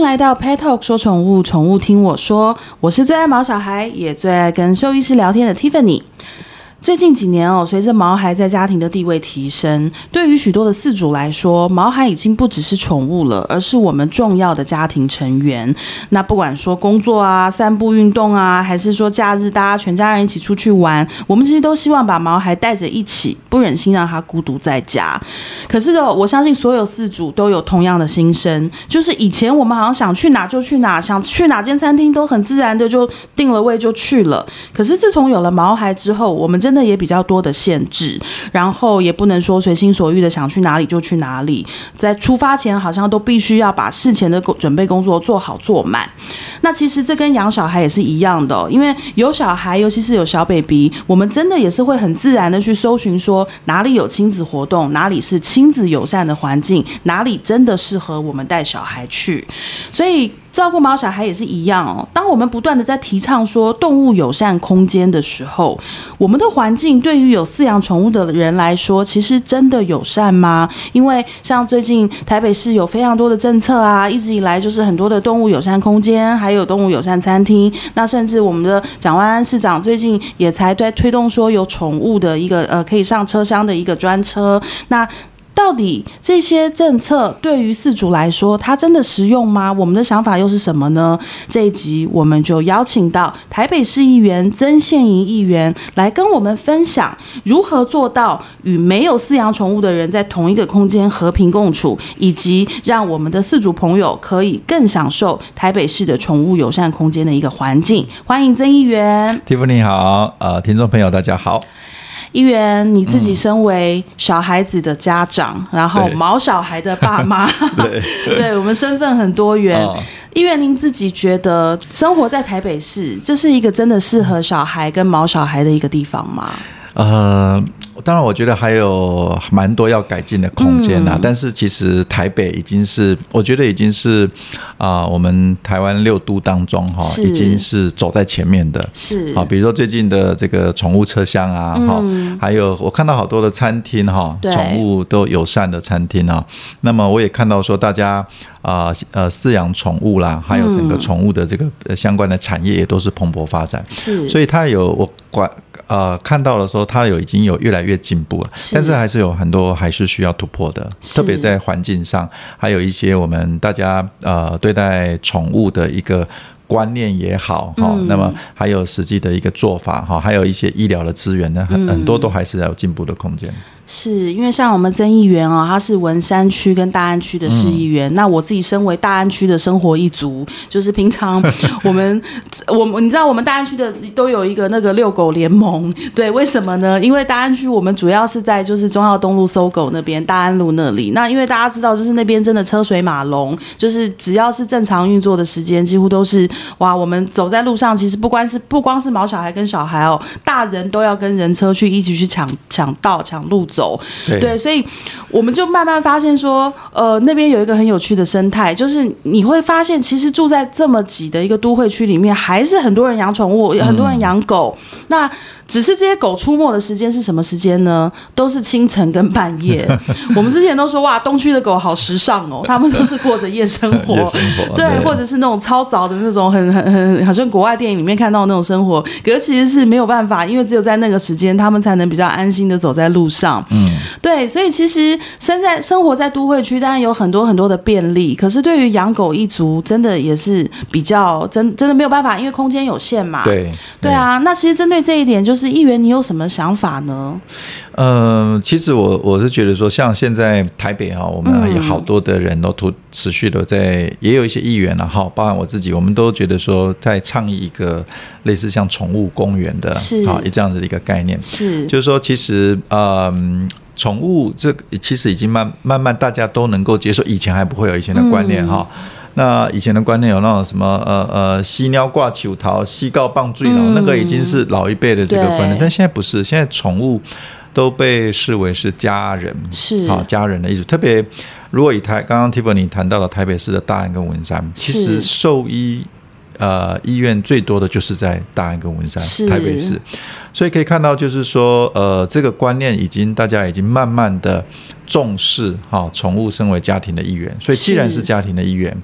来到 Pet Talk 说宠物，宠物听我说，我是最爱毛小孩，也最爱跟兽医师聊天的 Tiffany。最近几年哦，随着毛孩在家庭的地位提升，对于许多的饲主来说，毛孩已经不只是宠物了，而是我们重要的家庭成员。那不管说工作啊、散步运动啊，还是说假日大家全家人一起出去玩，我们其实都希望把毛孩带着一起，不忍心让他孤独在家。可是哦，我相信所有饲主都有同样的心声，就是以前我们好像想去哪就去哪，想去哪间餐厅都很自然的就定了位就去了。可是自从有了毛孩之后，我们真真也比较多的限制，然后也不能说随心所欲的想去哪里就去哪里，在出发前好像都必须要把事前的准备工作做好做满。那其实这跟养小孩也是一样的，因为有小孩，尤其是有小 baby，我们真的也是会很自然的去搜寻说哪里有亲子活动，哪里是亲子友善的环境，哪里真的适合我们带小孩去，所以。照顾毛小孩也是一样哦。当我们不断的在提倡说动物友善空间的时候，我们的环境对于有饲养宠物的人来说，其实真的友善吗？因为像最近台北市有非常多的政策啊，一直以来就是很多的动物友善空间，还有动物友善餐厅。那甚至我们的蒋万安市长最近也才在推动说有宠物的一个呃可以上车厢的一个专车。那到底这些政策对于饲主来说，它真的实用吗？我们的想法又是什么呢？这一集我们就邀请到台北市议员曾宪营议员来跟我们分享，如何做到与没有饲养宠物的人在同一个空间和平共处，以及让我们的饲主朋友可以更享受台北市的宠物友善空间的一个环境。欢迎曾议员蒂夫你好，呃，听众朋友大家好。议员，你自己身为小孩子的家长，嗯、然后毛小孩的爸妈，对，对我们身份很多元。哦、议员，您自己觉得生活在台北市，这是一个真的适合小孩跟毛小孩的一个地方吗？呃，当然，我觉得还有蛮多要改进的空间呐。嗯、但是，其实台北已经是，我觉得已经是啊、呃，我们台湾六都当中哈，是已经是走在前面的。是啊，比如说最近的这个宠物车厢啊，哈、嗯，还有我看到好多的餐厅哈，宠物都友善的餐厅啊。那么，我也看到说大家啊，呃，饲养宠物啦，还有整个宠物的这个相关的产业也都是蓬勃发展。是，所以它有我管。呃，看到了说它有已经有越来越进步了，但是还是有很多还是需要突破的，特别在环境上，还有一些我们大家呃对待宠物的一个观念也好哈，嗯、那么还有实际的一个做法哈，还有一些医疗的资源呢，很很多都还是要有进步的空间。是因为像我们曾议员哦，他是文山区跟大安区的市议员。嗯、那我自己身为大安区的生活一族，就是平常我们我们你知道我们大安区的都有一个那个遛狗联盟，对，为什么呢？因为大安区我们主要是在就是忠孝东路搜狗那边大安路那里。那因为大家知道，就是那边真的车水马龙，就是只要是正常运作的时间，几乎都是哇，我们走在路上，其实不光是不光是毛小孩跟小孩哦，大人都要跟人车去一起去抢抢道抢路走。走。对，对，所以我们就慢慢发现说，呃，那边有一个很有趣的生态，就是你会发现，其实住在这么挤的一个都会区里面，还是很多人养宠物，有很多人养狗。嗯、那只是这些狗出没的时间是什么时间呢？都是清晨跟半夜。我们之前都说哇，东区的狗好时尚哦，他们都是过着夜生活，夜生活对，对或者是那种超早的那种很很很，好像国外电影里面看到的那种生活。可是其实是没有办法，因为只有在那个时间，他们才能比较安心的走在路上。嗯，对，所以其实生在生活在都会区，当然有很多很多的便利。可是对于养狗一族，真的也是比较真真的没有办法，因为空间有限嘛。对，对，对啊。那其实针对这一点，就是。是议员，你有什么想法呢？嗯、呃，其实我我是觉得说，像现在台北哈，我们有好多的人都持持续的在，嗯、也有一些议员了哈，包含我自己，我们都觉得说，在倡议一个类似像宠物公园的是。啊，这样子的一个概念，是，就是说，其实嗯，宠物这其实已经慢慢慢大家都能够接受，以前还不会有以前的观念哈。嗯那以前的观念有那种什么呃呃，犀鸟挂球桃，西告棒坠了，嗯、那个已经是老一辈的这个观念，但现在不是，现在宠物都被视为是家人，是啊，家人的意思。特别如果以台刚刚 Tiffany 谈到了台北市的大安跟文山，其实兽医呃医院最多的就是在大安跟文山，是台北市，所以可以看到就是说呃这个观念已经大家已经慢慢的。重视哈，宠物身为家庭的一员，所以既然是家庭的一员，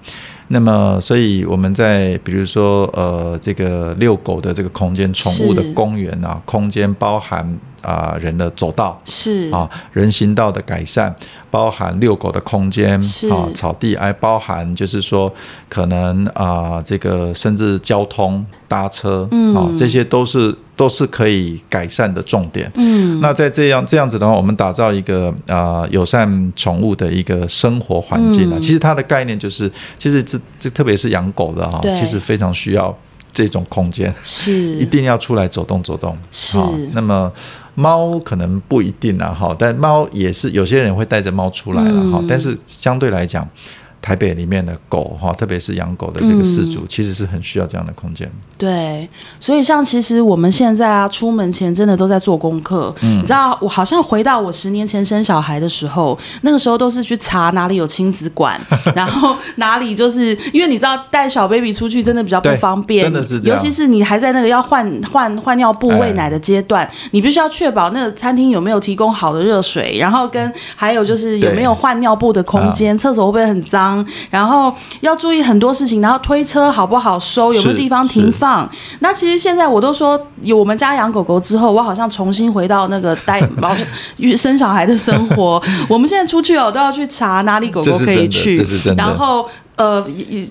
那么，所以我们在比如说呃，这个遛狗的这个空间，宠物的公园啊，空间包含啊、呃、人的走道是。啊，人行道的改善，包含遛狗的空间是。啊，草地，还包含就是说可能啊、呃，这个甚至交通搭车嗯。啊，这些都是都是可以改善的重点。嗯，那在这样这样子的话，我们打造一个啊、呃、友善宠物的一个生活环境啊，嗯、其实它的概念就是，其实这这特别是养狗的哈，其实非常需要这种空间，是一定要出来走动走动。是，那么。猫可能不一定啊，哈，但猫也是有些人会带着猫出来了哈，但是相对来讲。台北里面的狗哈，特别是养狗的这个饲主，嗯、其实是很需要这样的空间。对，所以像其实我们现在啊，出门前真的都在做功课。嗯，你知道，我好像回到我十年前生小孩的时候，那个时候都是去查哪里有亲子馆，然后哪里就是因为你知道带小 baby 出去真的比较不方便，真的是这样。尤其是你还在那个要换换换尿布、喂奶的阶段，哎、你必须要确保那个餐厅有没有提供好的热水，然后跟还有就是有没有换尿布的空间，厕所会不会很脏。然后要注意很多事情，然后推车好不好收，有没有地方停放？那其实现在我都说，有我们家养狗狗之后，我好像重新回到那个带 毛生小孩的生活。我们现在出去哦，都要去查哪里狗狗可以去，然后。呃，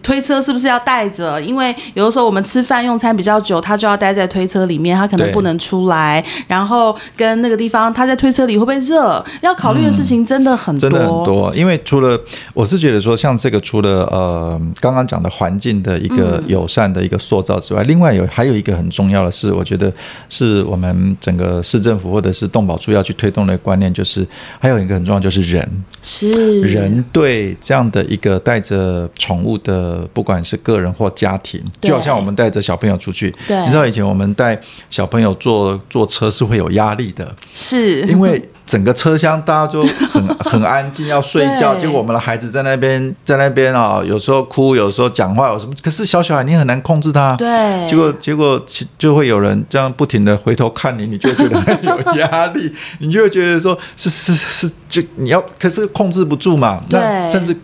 推车是不是要带着？因为有的时候我们吃饭用餐比较久，他就要待在推车里面，他可能不能出来。然后跟那个地方，他在推车里会不会热？要考虑的事情真的很多，嗯、真的很多。因为除了我是觉得说，像这个除了呃刚刚讲的环境的一个友善的一个塑造之外，嗯、另外有还有一个很重要的是，我觉得是我们整个市政府或者是动保处要去推动的观念，就是还有一个很重要就是人是人对这样的一个带着。宠物的，不管是个人或家庭，就好像我们带着小朋友出去，你知道以前我们带小朋友坐坐车是会有压力的，是。因为整个车厢大家都很 很安静要睡觉，结果我们的孩子在那边在那边啊，有时候哭，有时候讲话，有什么？可是小小孩你很难控制他，对，结果结果就会有人这样不停的回头看你，你就会觉得很有压力，你就会觉得说是是是，就你要可是控制不住嘛，那甚至。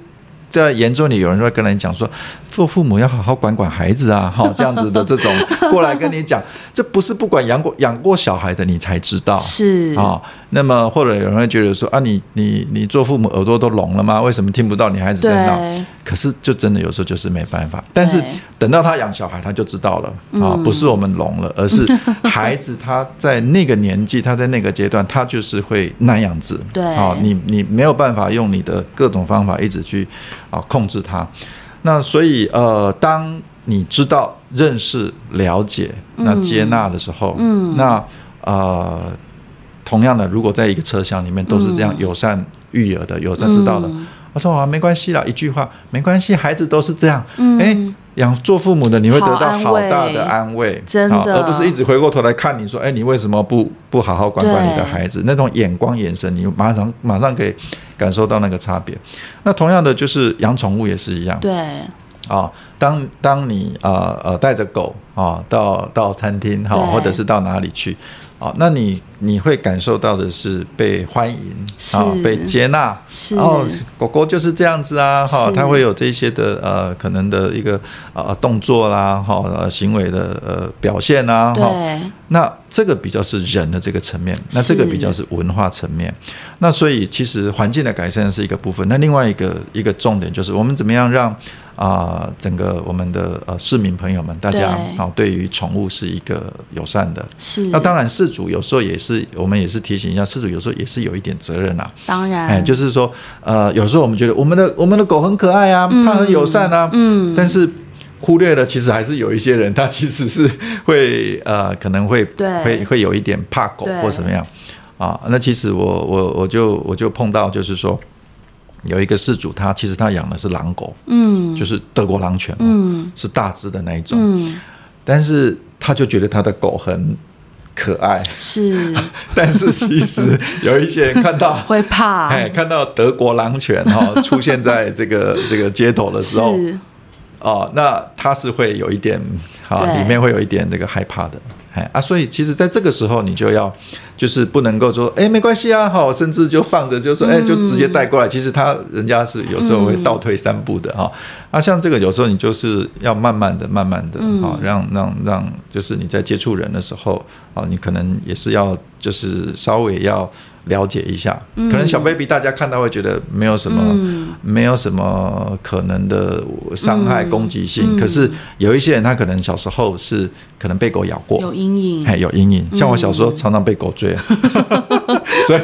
在严重里，有人会跟人讲说，做父母要好好管管孩子啊，哈，这样子的这种过来跟你讲，这不是不管养过养过小孩的你才知道，是啊。那么或者有人会觉得说啊，你你你做父母耳朵都聋了吗？为什么听不到你孩子在闹？可是就真的有时候就是没办法。但是等到他养小孩，他就知道了啊，不是我们聋了，而是 孩子他在那个年纪，他在那个阶段，他就是会那样子。对啊，你你没有办法用你的各种方法一直去啊控制他。那所以呃，当你知道、认识、了解、那接纳的时候，嗯，那呃。同样的，如果在一个车厢里面都是这样友善育儿的、友善知道的，我说啊，没关系啦，一句话，没关系，孩子都是这样。哎，养做父母的你会得到好大的安慰，真的，而不是一直回过头来看你说，哎，你为什么不不好好管管你的孩子？那种眼光眼神，你马上马上可以感受到那个差别。那同样的，就是养宠物也是一样。对啊，当当你呃呃带着狗啊到到餐厅哈，或者是到哪里去。哦，那你你会感受到的是被欢迎啊，被接纳，然后狗狗就是这样子啊，哈，它会有这些的呃可能的一个呃动作啦，哈，行为的呃表现啊，哈，那这个比较是人的这个层面，那这个比较是文化层面，那所以其实环境的改善是一个部分，那另外一个一个重点就是我们怎么样让。啊、呃，整个我们的呃市民朋友们，大家啊对、哦，对于宠物是一个友善的。是。那当然，事主有时候也是，我们也是提醒一下，事主有时候也是有一点责任啊。当然。哎，就是说，呃，有时候我们觉得我们的我们的狗很可爱啊，它很友善啊，嗯，但是忽略了，其实还是有一些人，他其实是会呃，可能会对会会有一点怕狗或怎么样啊。那其实我我我就我就碰到，就是说。有一个事主，他其实他养的是狼狗，嗯，就是德国狼犬，嗯，是大只的那一种，嗯，但是他就觉得他的狗很可爱，是，但是其实有一些人看到 会怕，哎，看到德国狼犬哈 出现在这个这个街头的时候，哦，那他是会有一点啊，里面会有一点那个害怕的。哎啊，所以其实在这个时候，你就要就是不能够说，哎，没关系啊，好，甚至就放着，就说，哎，就直接带过来。嗯、其实他人家是有时候会倒退三步的哈。嗯、啊，像这个有时候你就是要慢慢的、慢慢的，好、嗯，让让让，就是你在接触人的时候，啊，你可能也是要就是稍微要。了解一下，可能小 baby 大家看到会觉得没有什么，嗯、没有什么可能的伤害攻击性。可是有一些人他可能小时候是可能被狗咬过，有阴影，哎有阴影。像我小时候常常被狗追，嗯、所以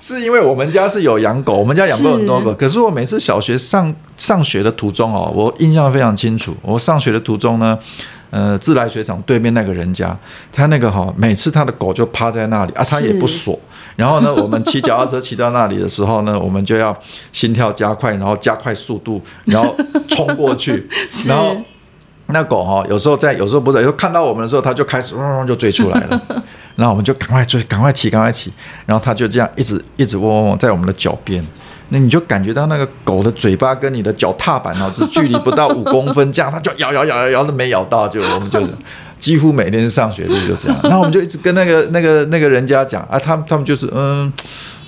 是因为我们家是有养狗，我们家养过很多狗。是可是我每次小学上上学的途中哦，我印象非常清楚。我上学的途中呢。呃，自来水厂对面那个人家，他那个哈，每次他的狗就趴在那里啊，他也不锁。然后呢，我们骑脚踏车骑到那里的时候呢，我们就要心跳加快，然后加快速度，然后冲过去。然后那狗哈，有时候在，有时候不在，有时候看到我们的时候，它就开始嗡嗡就追出来了。然后我们就赶快追，赶快骑，赶快骑。然后它就这样一直一直嗡嗡嗡在我们的脚边。那你就感觉到那个狗的嘴巴跟你的脚踏板哦，只距离不到五公分，这样它就咬咬咬咬咬都没咬到，就我们就几乎每天上学路就这样。然后我们就一直跟那个那个那个人家讲啊，他们他们就是嗯，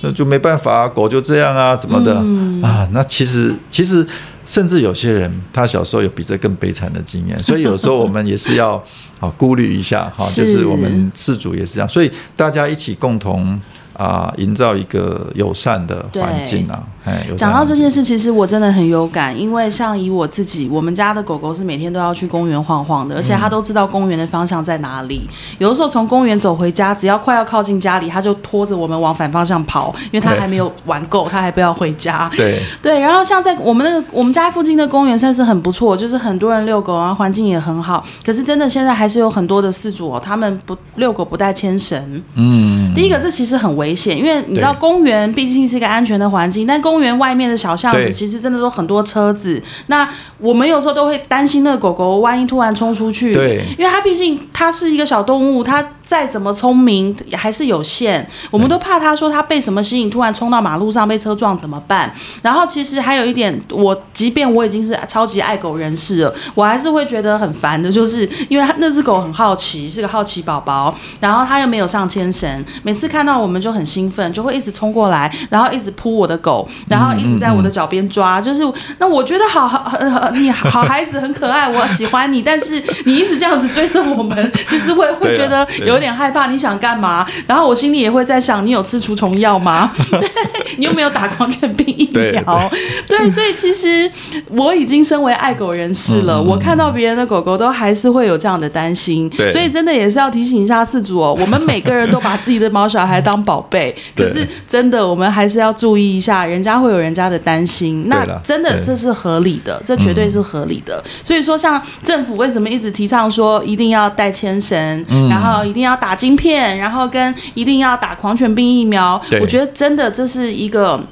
那就没办法，狗就这样啊，什么的啊？那其实其实甚至有些人他小时候有比这更悲惨的经验，所以有时候我们也是要啊顾虑一下哈，就是我们事主也是这样，所以大家一起共同。啊，营造一个友善的环境啊！哎，讲到这件事，其实我真的很有感，因为像以我自己，我们家的狗狗是每天都要去公园晃晃的，而且它都知道公园的方向在哪里。有的时候从公园走回家，只要快要靠近家里，它就拖着我们往反方向跑，因为它还没有玩够，它还不要回家。对对，然后像在我们那个我们家附近的公园算是很不错，就是很多人遛狗然后，环境也很好。可是真的现在还是有很多的饲主哦，他们不遛狗不带牵绳。嗯，第一个这其实很危。危险，因为你知道公园毕竟是一个安全的环境，但公园外面的小巷子其实真的都很多车子。那我们有时候都会担心那个狗狗万一突然冲出去，对，因为它毕竟它是一个小动物，它。再怎么聪明也还是有限，我们都怕他说他被什么吸引，突然冲到马路上被车撞怎么办？然后其实还有一点，我即便我已经是超级爱狗人士了，我还是会觉得很烦的，就是因为他那只狗很好奇，是个好奇宝宝，然后他又没有上牵绳，每次看到我们就很兴奋，就会一直冲过来，然后一直扑我的狗，然后一直在我的脚边抓，就是那我觉得好好你好孩子很可爱，我喜欢你，但是你一直这样子追着我们，其实会会觉得有。有点害怕，你想干嘛？然后我心里也会在想，你有吃除虫药吗？你有没有打狂犬病疫苗？对，对，所以其实我已经身为爱狗人士了，嗯、我看到别人的狗狗都还是会有这样的担心。所以真的也是要提醒一下饲主哦，我们每个人都把自己的毛小孩当宝贝，可是真的我们还是要注意一下，人家会有人家的担心。那真的这是合理的，这绝对是合理的。所以说，像政府为什么一直提倡说一定要带牵绳，嗯、然后一定要。要打晶片，然后跟一定要打狂犬病疫苗，我觉得真的这是一个。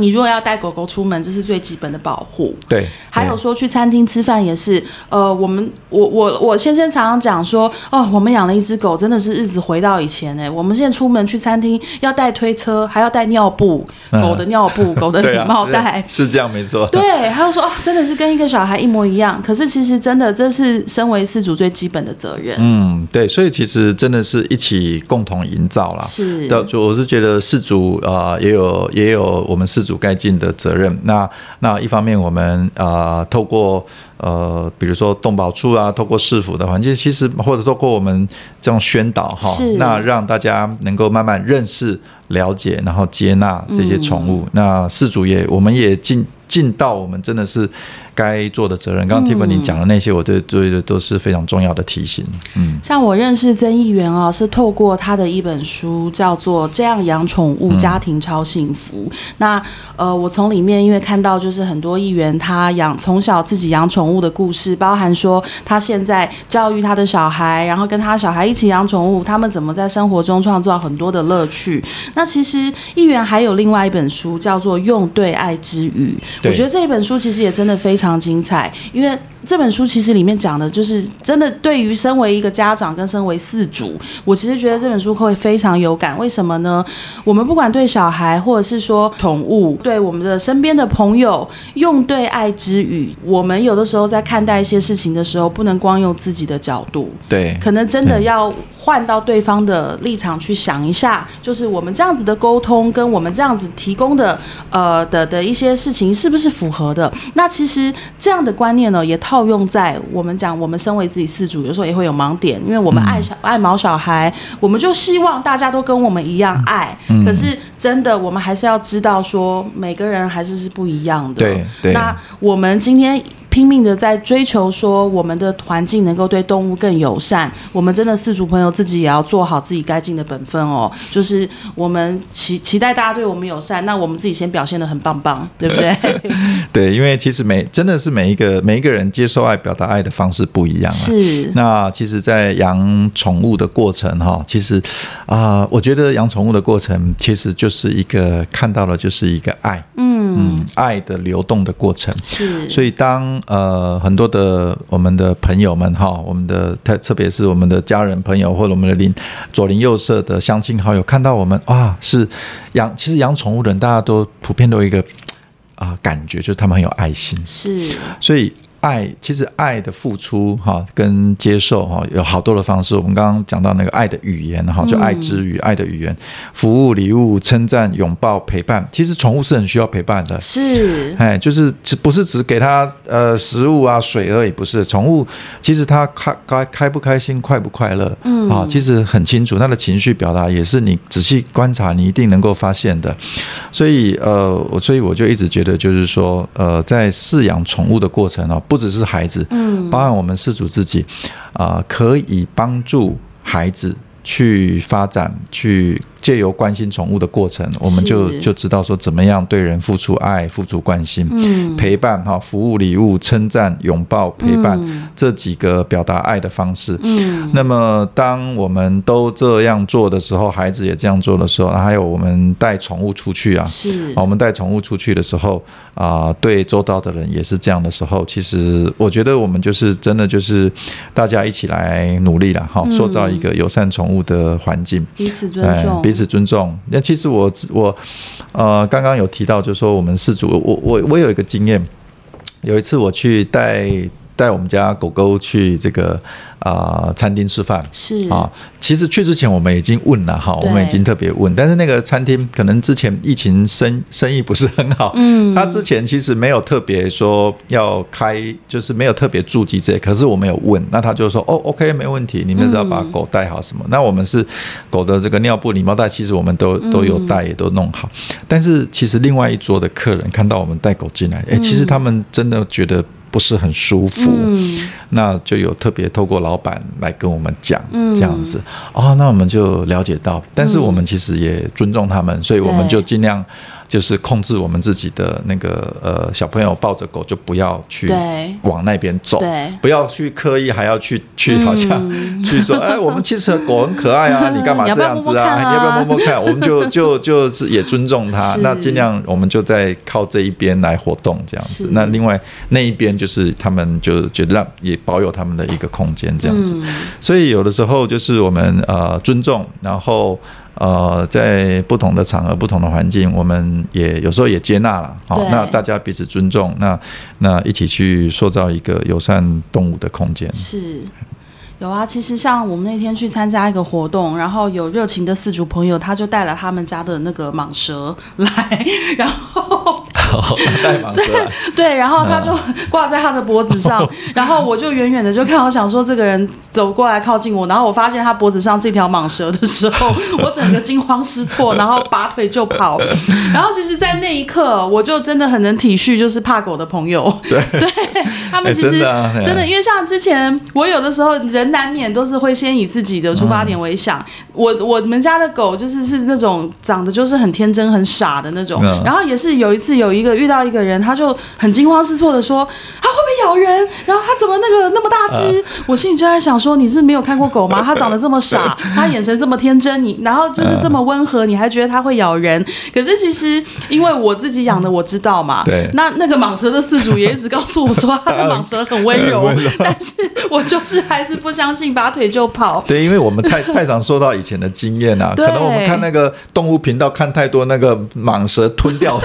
你如果要带狗狗出门，这是最基本的保护。对，还有说去餐厅吃饭也是。呃，我们我我我先生常常讲说，哦，我们养了一只狗，真的是日子回到以前哎。我们现在出门去餐厅要带推车，还要带尿布，狗的尿布，狗的礼帽带，是这样没错。对，还有说哦，真的是跟一个小孩一模一样。可是其实真的，这是身为饲主最基本的责任。嗯，对，所以其实真的是一起共同营造啦。是，就我是觉得饲主啊、呃，也有也有我们饲主。主该尽的责任。那那一方面，我们呃透过呃比如说动保处啊，透过市府的环境，其实或者透过我们这种宣导哈，那让大家能够慢慢认识、了解，然后接纳这些宠物。嗯、那饲主也，我们也尽尽到我们真的是。该做的责任，刚刚 Tiffany 讲的那些，我对对的都是非常重要的提醒。嗯，像我认识曾议员啊，是透过他的一本书，叫做《这样养宠物，家庭超幸福》。嗯、那呃，我从里面因为看到，就是很多议员他养从小自己养宠物的故事，包含说他现在教育他的小孩，然后跟他小孩一起养宠物，他们怎么在生活中创造很多的乐趣。那其实议员还有另外一本书，叫做《用对爱之语》。我觉得这一本书其实也真的非常。精彩，因为这本书其实里面讲的就是真的，对于身为一个家长跟身为四主，我其实觉得这本书会非常有感。为什么呢？我们不管对小孩，或者是说宠物，对我们的身边的朋友，用对爱之语，我们有的时候在看待一些事情的时候，不能光用自己的角度，对，可能真的要换到对方的立场去想一下，就是我们这样子的沟通，跟我们这样子提供的呃的的一些事情，是不是符合的？那其实这样的观念呢，也套用在我们讲，我们身为自己四主，有时候也会有盲点，因为我们爱小爱毛小孩，我们就希望大家都跟我们一样爱。可是真的，我们还是要知道说，每个人还是是不一样的。对对。那我们今天。拼命的在追求说，我们的环境能够对动物更友善。我们真的四主朋友自己也要做好自己该尽的本分哦。就是我们期期待大家对我们友善，那我们自己先表现的很棒棒，对不对？对，因为其实每真的是每一个每一个人接受爱、表达爱的方式不一样啊。是。那其实，在养宠物的过程哈，其实啊、呃，我觉得养宠物的过程其实就是一个看到了就是一个爱，嗯嗯，爱的流动的过程。是。所以当呃，很多的我们的朋友们哈，我们的特特别是我们的家人朋友或者我们的邻左邻右舍的乡亲好友，看到我们啊，是养其实养宠物的人，大家都普遍都有一个啊、呃、感觉，就是他们很有爱心，是，所以。爱其实爱的付出哈，跟接受哈，有好多的方式。我们刚刚讲到那个爱的语言哈，就爱之语，爱的语言，服务、礼物、称赞、拥抱、陪伴。其实宠物是很需要陪伴的，是哎，就是不是只给它呃食物啊水而已，不是。宠物其实它开开开不开心，快不快乐，嗯啊，其实很清楚，它的情绪表达也是你仔细观察，你一定能够发现的。所以呃，我所以我就一直觉得，就是说呃，在饲养宠物的过程啊。不只是孩子，嗯，包含我们饲主自己，啊、呃，可以帮助孩子去发展，去。借由关心宠物的过程，我们就就知道说怎么样对人付出爱、付出关心、嗯、陪伴哈、服务、礼物、称赞、拥抱、陪伴、嗯、这几个表达爱的方式。嗯，那么当我们都这样做的时候，孩子也这样做的时候，还有我们带宠物出去啊，是，我们带宠物出去的时候啊、呃，对周遭的人也是这样的时候，其实我觉得我们就是真的就是大家一起来努力了哈，塑造一个友善宠物的环境，彼此尊重。彼此尊重。那其实我我呃刚刚有提到，就是说我们四组，我我我有一个经验，有一次我去带带我们家狗狗去这个。啊、呃，餐厅吃饭。是。啊，其实去之前我们已经问了哈，我们已经特别问，但是那个餐厅可能之前疫情生生意不是很好，嗯，他之前其实没有特别说要开，就是没有特别注记这些，可是我们有问，那他就说哦，OK，没问题，你们只要把狗带好什么，嗯、那我们是狗的这个尿布、礼帽袋，其实我们都都有带，也都弄好，但是其实另外一桌的客人看到我们带狗进来，哎、欸，其实他们真的觉得。不是很舒服，嗯、那就有特别透过老板来跟我们讲这样子，嗯、哦，那我们就了解到，但是我们其实也尊重他们，嗯、所以我们就尽量。就是控制我们自己的那个呃小朋友抱着狗就不要去往那边走，不要去刻意还要去去好像 去说哎，我们其实狗很可爱啊，你干嘛这样子啊？你要不要摸摸看？我们就就就是也尊重它，那尽量我们就在靠这一边来活动这样子。那另外那一边就是他们就觉得让也保有他们的一个空间这样子。所以有的时候就是我们呃尊重，然后。呃，在不同的场合、不同的环境，我们也有时候也接纳了。好，那大家彼此尊重，那那一起去塑造一个友善动物的空间。是。有啊，其实像我们那天去参加一个活动，然后有热情的四主朋友，他就带了他们家的那个蟒蛇来，然后带蟒蛇来，对，然后他就挂在他的脖子上，然后我就远远的就看，我想说这个人走过来靠近我，然后我发现他脖子上是一条蟒蛇的时候，我整个惊慌失措，然后拔腿就跑。然后其实，在那一刻，我就真的很能体恤，就是怕狗的朋友，对，对他们其实真的，因为像之前我有的时候人。难免都是会先以自己的出发点为想，嗯、我我们家的狗就是是那种长得就是很天真很傻的那种，嗯、然后也是有一次有一个遇到一个人，他就很惊慌失措的说，他会咬人，然后它怎么那个那么大只？呃、我心里就在想说，你是没有看过狗吗？它长得这么傻，它眼神这么天真，你然后就是这么温和，你还觉得它会咬人？可是其实因为我自己养的，我知道嘛。对。那那个蟒蛇的饲主也一直告诉我说，它的蟒蛇 很温柔，但是我就是还是不相信，拔腿就跑。对，因为我们太太常说到以前的经验啊，可能我们看那个动物频道看太多那个蟒蛇吞掉。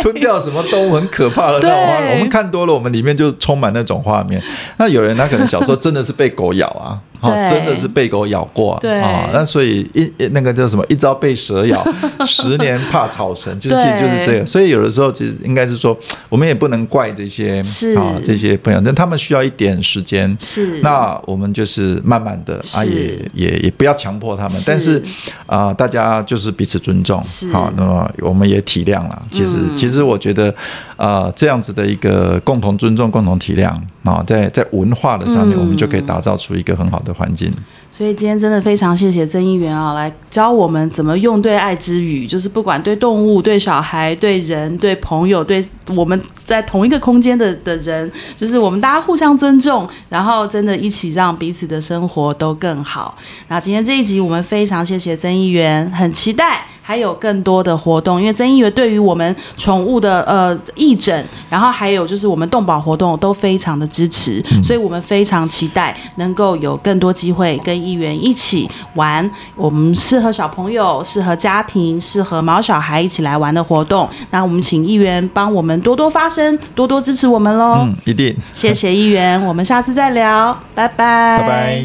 吞掉什么动物很可怕的那种，我们看多了，我们里面就充充满那种画面。那有人他可能小时候真的是被狗咬啊。哦，真的是被狗咬过啊！那所以一那个叫什么？一朝被蛇咬，十年怕草绳，就是就是这个。所以有的时候其实应该是说，我们也不能怪这些啊这些朋友，但他们需要一点时间。是，那我们就是慢慢的啊，也也也不要强迫他们。但是啊，大家就是彼此尊重。是，好，那么我们也体谅了。其实其实我觉得啊，这样子的一个共同尊重、共同体谅啊，在在文化的上面，我们就可以打造出一个很好的。环境，所以今天真的非常谢谢曾议员啊，来教我们怎么用对爱之语，就是不管对动物、对小孩、对人、对朋友、对我们在同一个空间的的人，就是我们大家互相尊重，然后真的一起让彼此的生活都更好。那今天这一集我们非常谢谢曾议员，很期待。还有更多的活动，因为曾议员对于我们宠物的呃义诊，然后还有就是我们动保活动都非常的支持，嗯、所以我们非常期待能够有更多机会跟议员一起玩，我们适合小朋友、适合家庭、适合毛小孩一起来玩的活动。那我们请议员帮我们多多发声，多多支持我们喽。嗯，一定。谢谢议员，我们下次再聊，拜拜。拜拜。